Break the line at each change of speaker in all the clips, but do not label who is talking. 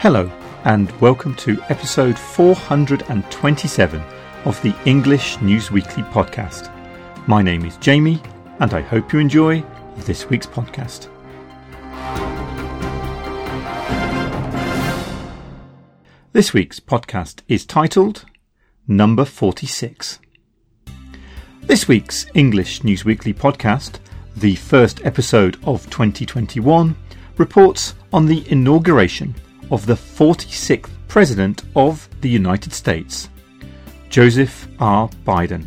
Hello, and welcome to episode 427 of the English News Weekly podcast. My name is Jamie, and I hope you enjoy this week's podcast. This week's podcast is titled Number 46. This week's English News Weekly podcast, the first episode of 2021, reports on the inauguration of the 46th President of the United States, Joseph R. Biden.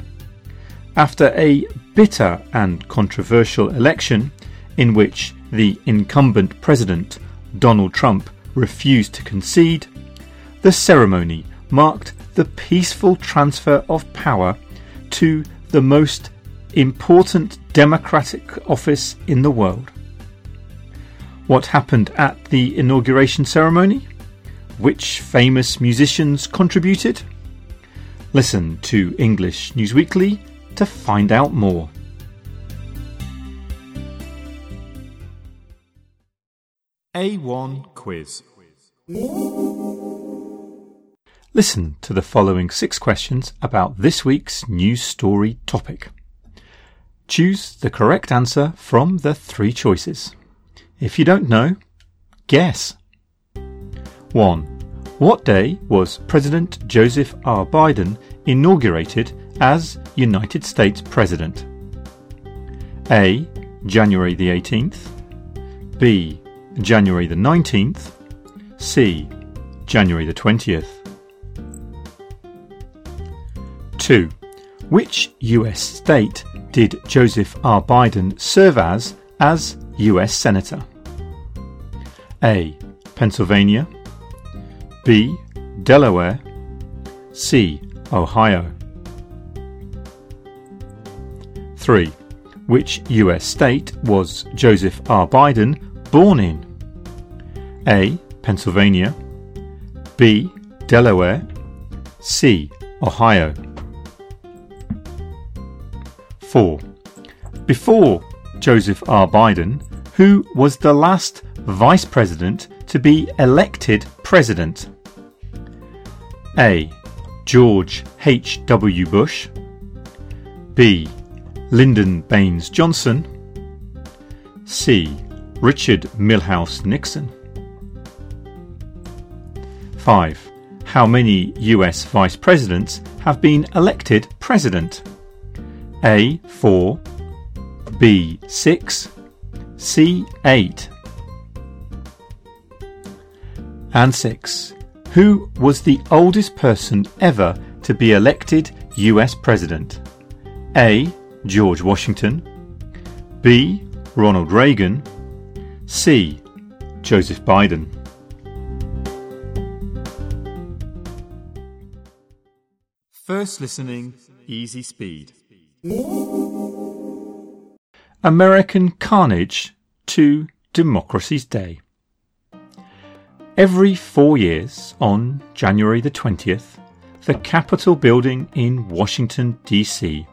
After a bitter and controversial election in which the incumbent President, Donald Trump, refused to concede, the ceremony marked the peaceful transfer of power to the most important democratic office in the world. What happened at the inauguration ceremony? Which famous musicians contributed? Listen to English News Weekly to find out more. A1 Quiz Listen to the following six questions about this week's news story topic. Choose the correct answer from the three choices. If you don't know, guess. 1. What day was President Joseph R. Biden inaugurated as United States President? A. January the 18th. B. January the 19th. C. January the 20th. 2. Which US state did Joseph R. Biden serve as as US Senator? A. Pennsylvania. B. Delaware. C. Ohio. 3. Which US state was Joseph R. Biden born in? A. Pennsylvania. B. Delaware. C. Ohio. 4. Before Joseph R. Biden, who was the last vice president to be elected president? A. George H.W. Bush. B. Lyndon Baines Johnson. C. Richard Milhous Nixon. 5. How many US vice presidents have been elected president? A. 4. B. 6. C. 8. And 6. Who was the oldest person ever to be elected US President? A. George Washington. B. Ronald Reagan. C. Joseph Biden. First listening, easy speed. American Carnage to Democracy's Day. Every four years, on January the 20th, the Capitol building in Washington, D.C.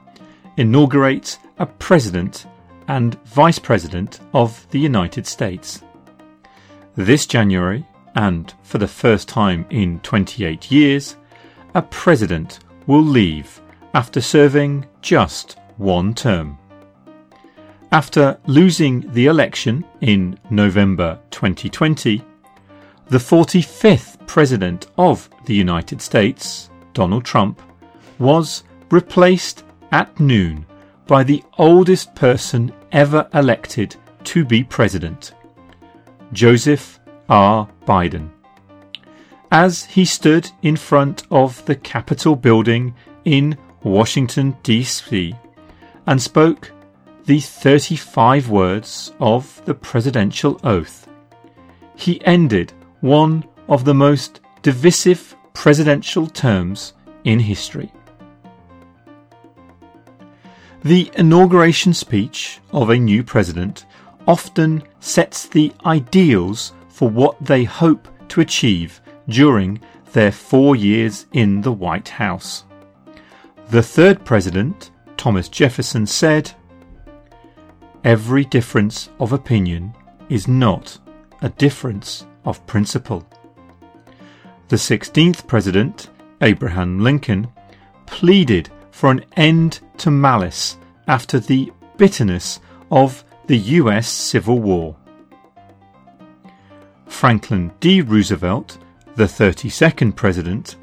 inaugurates a President and Vice President of the United States. This January, and for the first time in 28 years, a President will leave after serving just one term. After losing the election in November 2020, the 45th President of the United States, Donald Trump, was replaced at noon by the oldest person ever elected to be President, Joseph R. Biden. As he stood in front of the Capitol building in Washington, D.C., and spoke the 35 words of the presidential oath. He ended one of the most divisive presidential terms in history. The inauguration speech of a new president often sets the ideals for what they hope to achieve during their four years in the White House. The third president, Thomas Jefferson, said, Every difference of opinion is not a difference of principle. The 16th President, Abraham Lincoln, pleaded for an end to malice after the bitterness of the US Civil War. Franklin D. Roosevelt, the 32nd President,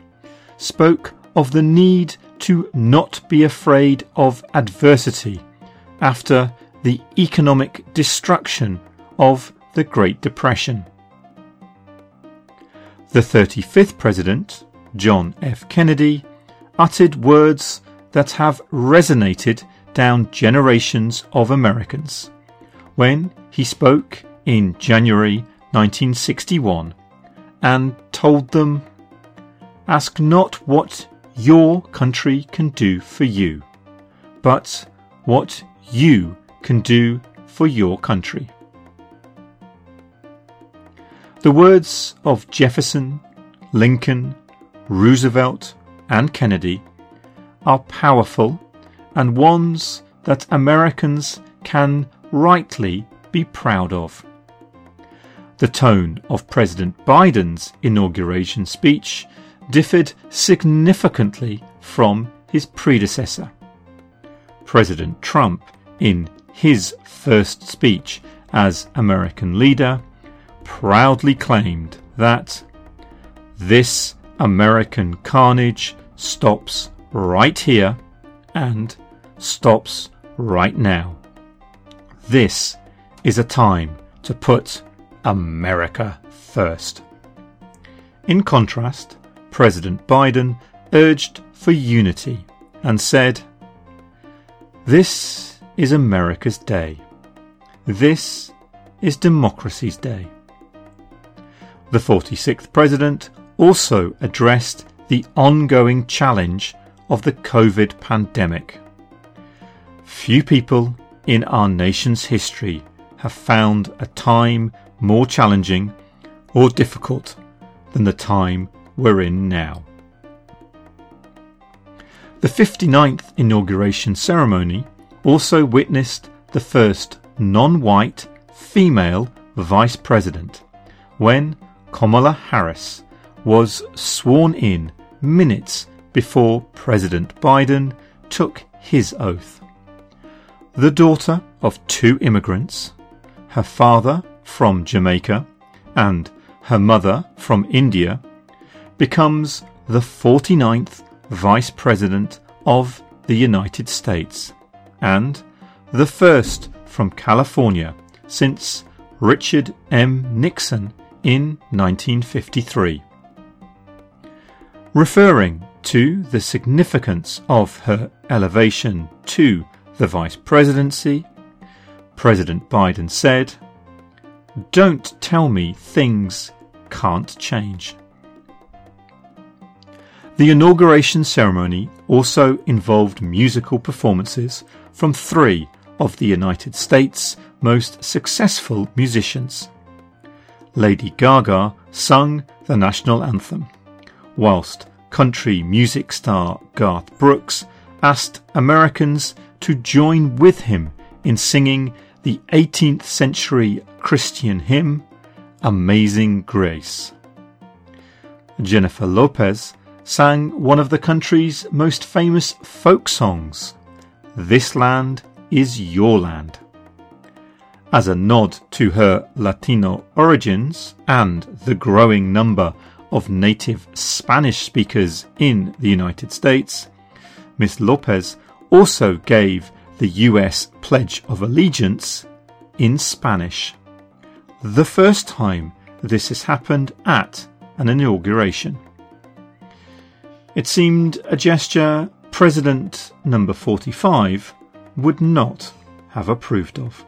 spoke of the need to not be afraid of adversity after the economic destruction of the Great Depression. The 35th President, John F. Kennedy, uttered words that have resonated down generations of Americans when he spoke in January 1961 and told them, Ask not what your country can do for you, but what you can do for your country. The words of Jefferson, Lincoln, Roosevelt, and Kennedy are powerful and ones that Americans can rightly be proud of. The tone of President Biden's inauguration speech differed significantly from his predecessor. President Trump, in his first speech as American leader, proudly claimed that this American carnage stops right here and stops right now. This is a time to put America first. In contrast, President Biden urged for unity and said, This is America's day. This is democracy's day. The 46th President also addressed the ongoing challenge of the COVID pandemic. Few people in our nation's history have found a time more challenging or difficult than the time we're in now. The 59th inauguration ceremony also witnessed the first non white female vice president when Kamala Harris was sworn in minutes before President Biden took his oath. The daughter of two immigrants, her father from Jamaica and her mother from India, becomes the 49th Vice President of the United States and the first from California since Richard M. Nixon in 1953. Referring to the significance of her elevation to the vice presidency, President Biden said, Don't tell me things can't change. The inauguration ceremony also involved musical performances from three of the United States' most successful musicians. Lady Gaga sung the national anthem, whilst country music star Garth Brooks asked Americans to join with him in singing the 18th century Christian hymn, Amazing Grace. Jennifer Lopez sang one of the country's most famous folk songs, This Land is Your Land. As a nod to her Latino origins and the growing number of native Spanish speakers in the United States, Miss Lopez also gave the US Pledge of Allegiance in Spanish. The first time this has happened at an inauguration. It seemed a gesture President number 45 would not have approved of.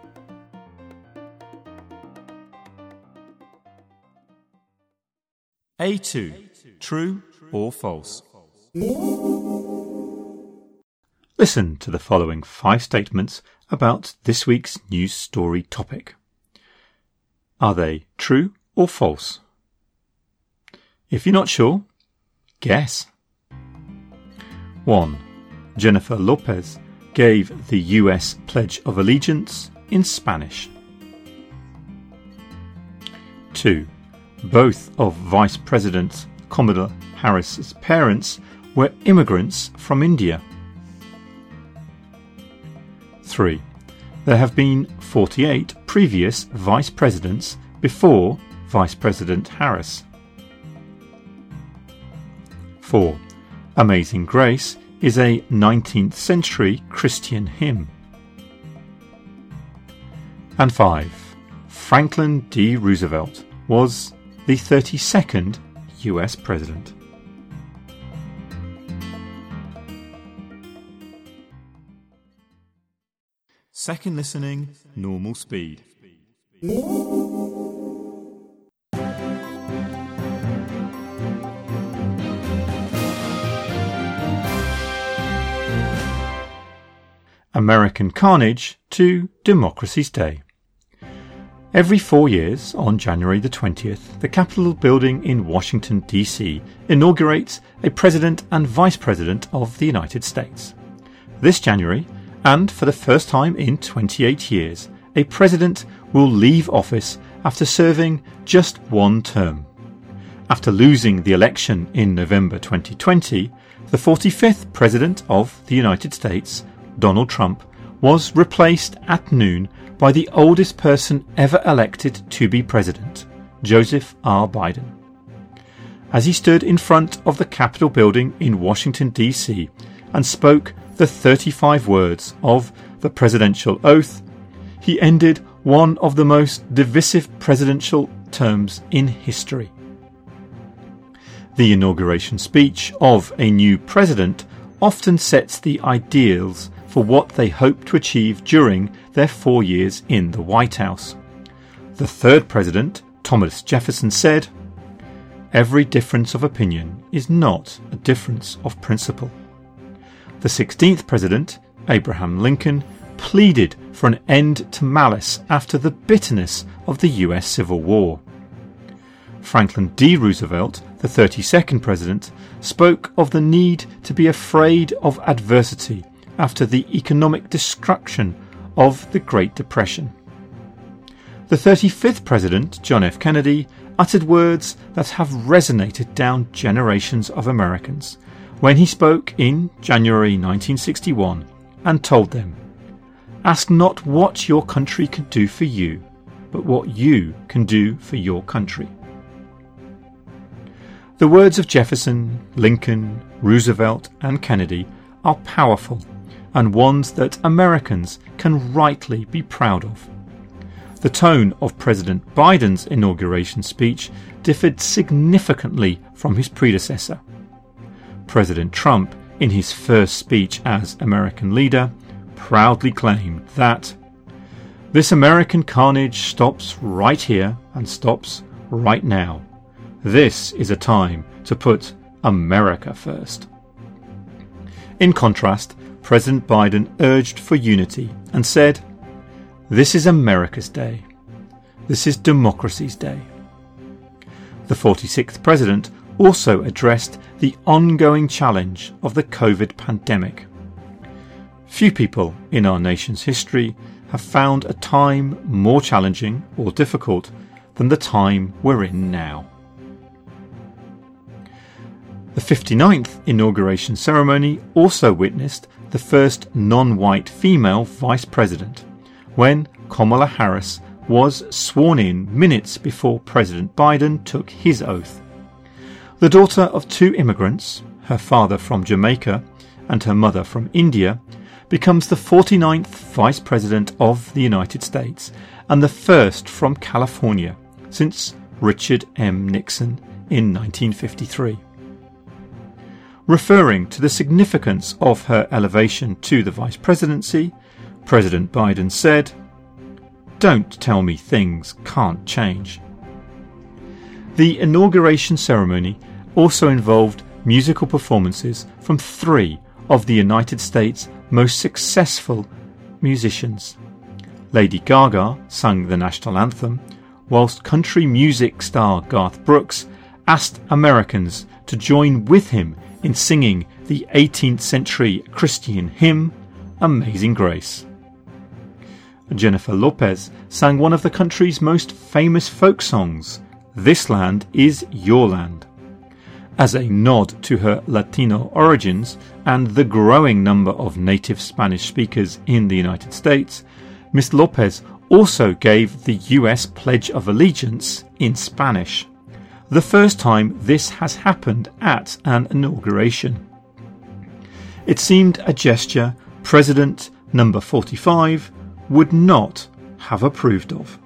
A2. True or false? Listen to the following five statements about this week's news story topic. Are they true or false? If you're not sure, guess. 1. Jennifer Lopez gave the US Pledge of Allegiance in Spanish. 2 both of Vice President Kamala Harris's parents were immigrants from India. 3. There have been 48 previous vice presidents before Vice President Harris. 4. Amazing Grace is a 19th century Christian hymn. And 5. Franklin D. Roosevelt was the 32nd US President. Second listening, normal speed. American Carnage to Democracy's Day. Every four years, on January the 20th, the Capitol building in Washington, D.C. inaugurates a President and Vice President of the United States. This January, and for the first time in 28 years, a President will leave office after serving just one term. After losing the election in November 2020, the 45th President of the United States, Donald Trump, was replaced at noon by the oldest person ever elected to be president, Joseph R. Biden. As he stood in front of the Capitol building in Washington, D.C., and spoke the 35 words of the presidential oath, he ended one of the most divisive presidential terms in history. The inauguration speech of a new president often sets the ideals for what they hope to achieve during their four years in the White House. The third president, Thomas Jefferson, said, Every difference of opinion is not a difference of principle. The 16th president, Abraham Lincoln, pleaded for an end to malice after the bitterness of the US Civil War. Franklin D. Roosevelt, the 32nd president, spoke of the need to be afraid of adversity after the economic destruction of the Great Depression. The 35th President, John F. Kennedy, uttered words that have resonated down generations of Americans when he spoke in January 1961 and told them, Ask not what your country can do for you, but what you can do for your country. The words of Jefferson, Lincoln, Roosevelt, and Kennedy are powerful and ones that Americans can rightly be proud of. The tone of President Biden's inauguration speech differed significantly from his predecessor. President Trump, in his first speech as American leader, proudly claimed that this American carnage stops right here and stops right now. This is a time to put America first. In contrast, President Biden urged for unity and said, This is America's day. This is democracy's day. The 46th President also addressed the ongoing challenge of the COVID pandemic. Few people in our nation's history have found a time more challenging or difficult than the time we're in now. The 59th inauguration ceremony also witnessed the first non white female vice president, when Kamala Harris was sworn in minutes before President Biden took his oath. The daughter of two immigrants, her father from Jamaica and her mother from India, becomes the 49th Vice President of the United States and the first from California since Richard M. Nixon in 1953 referring to the significance of her elevation to the vice presidency, President Biden said, Don't tell me things can't change. The inauguration ceremony also involved musical performances from three of the United States' most successful musicians. Lady Gaga sang the national anthem, whilst country music star Garth Brooks asked Americans to join with him in singing the 18th century Christian hymn, Amazing Grace. Jennifer Lopez sang one of the country's most famous folk songs, This Land is Your Land. As a nod to her Latino origins and the growing number of native Spanish speakers in the United States, Ms. Lopez also gave the US Pledge of Allegiance in Spanish, the first time this has happened at an inauguration. It seemed a gesture President number 45 would not have approved of.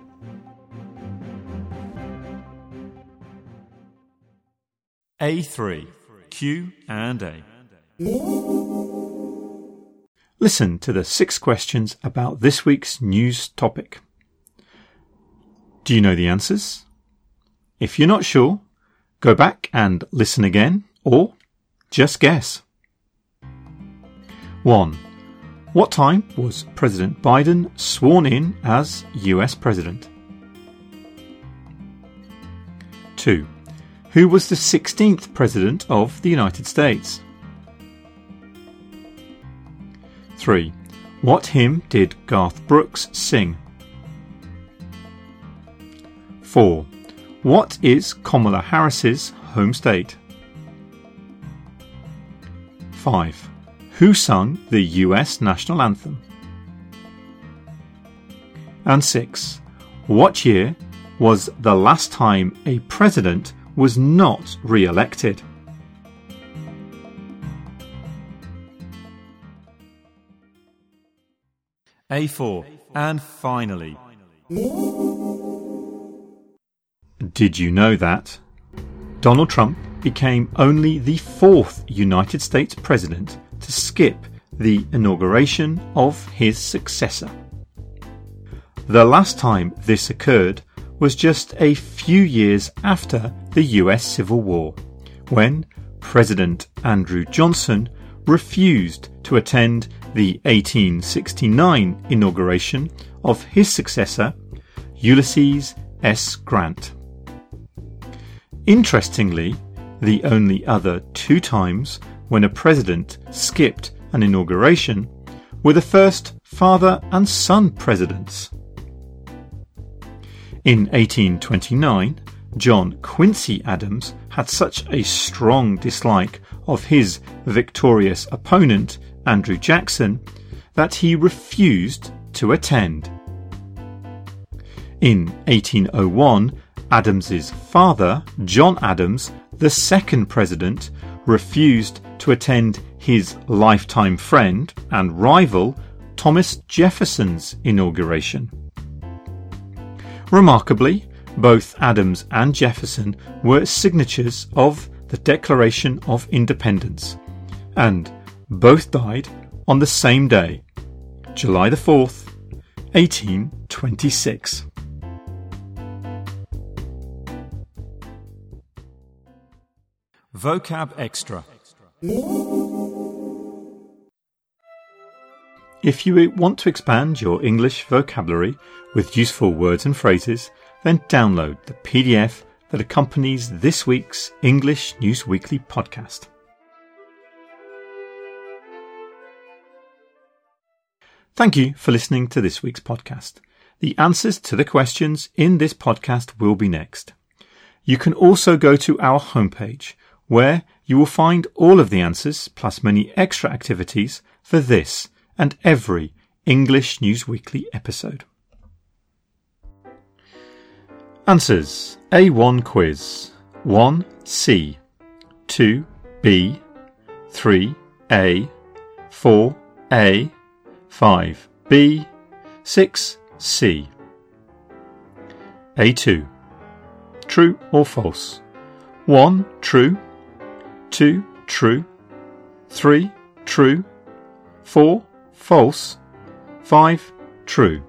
A3 Q and A Listen to the six questions about this week's news topic. Do you know the answers? If you're not sure, go back and listen again or just guess. 1. What time was President Biden sworn in as US President? 2. Who was the 16th President of the United States? 3. What hymn did Garth Brooks sing? 4. What is Kamala Harris's home state? 5. Who sung the US national anthem? And 6. What year was the last time a president was not re elected. A4. And finally. Did you know that? Donald Trump became only the fourth United States president to skip the inauguration of his successor. The last time this occurred was just a few years after the US Civil War, when President Andrew Johnson refused to attend the 1869 inauguration of his successor, Ulysses S. Grant. Interestingly, the only other two times when a president skipped an inauguration were the first father and son presidents. In 1829, John Quincy Adams had such a strong dislike of his victorious opponent, Andrew Jackson, that he refused to attend. In 1801, Adams's father, John Adams, the second president, refused to attend his lifetime friend and rival, Thomas Jefferson's inauguration. Remarkably, both Adams and Jefferson were signatures of the Declaration of Independence, and both died on the same day, July the 4th, 1826. Vocab Extra If you want to expand your English vocabulary with useful words and phrases, then download the PDF that accompanies this week's English News Weekly podcast. Thank you for listening to this week's podcast. The answers to the questions in this podcast will be next. You can also go to our homepage where you will find all of the answers plus many extra activities for this and every English News Weekly episode. Answers. A1 quiz. 1 C. 2 B. 3 A. 4 A. 5 B. 6 C. A2 True or false? 1 true 2 true 3 true 4 false, 5 true.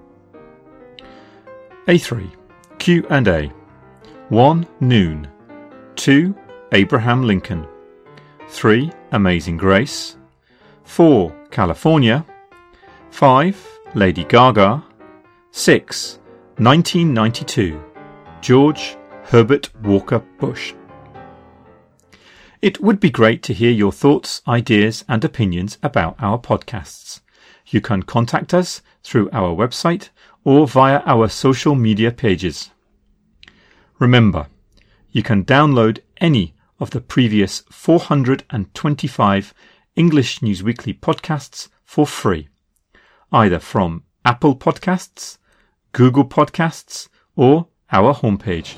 A3 Q and A. 1 noon. 2 Abraham Lincoln. 3 Amazing Grace. 4 California. 5 Lady Gaga. 6 1992 George Herbert Walker Bush It would be great to hear your thoughts, ideas, and opinions about our podcasts. You can contact us through our website or via our social media pages. Remember, you can download any of the previous 425 English News Weekly podcasts for free, either from Apple Podcasts, Google Podcasts, or our homepage.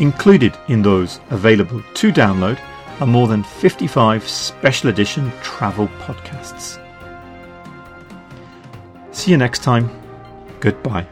Included in those available to download are more than 55 special edition travel podcasts. See you next time. Goodbye.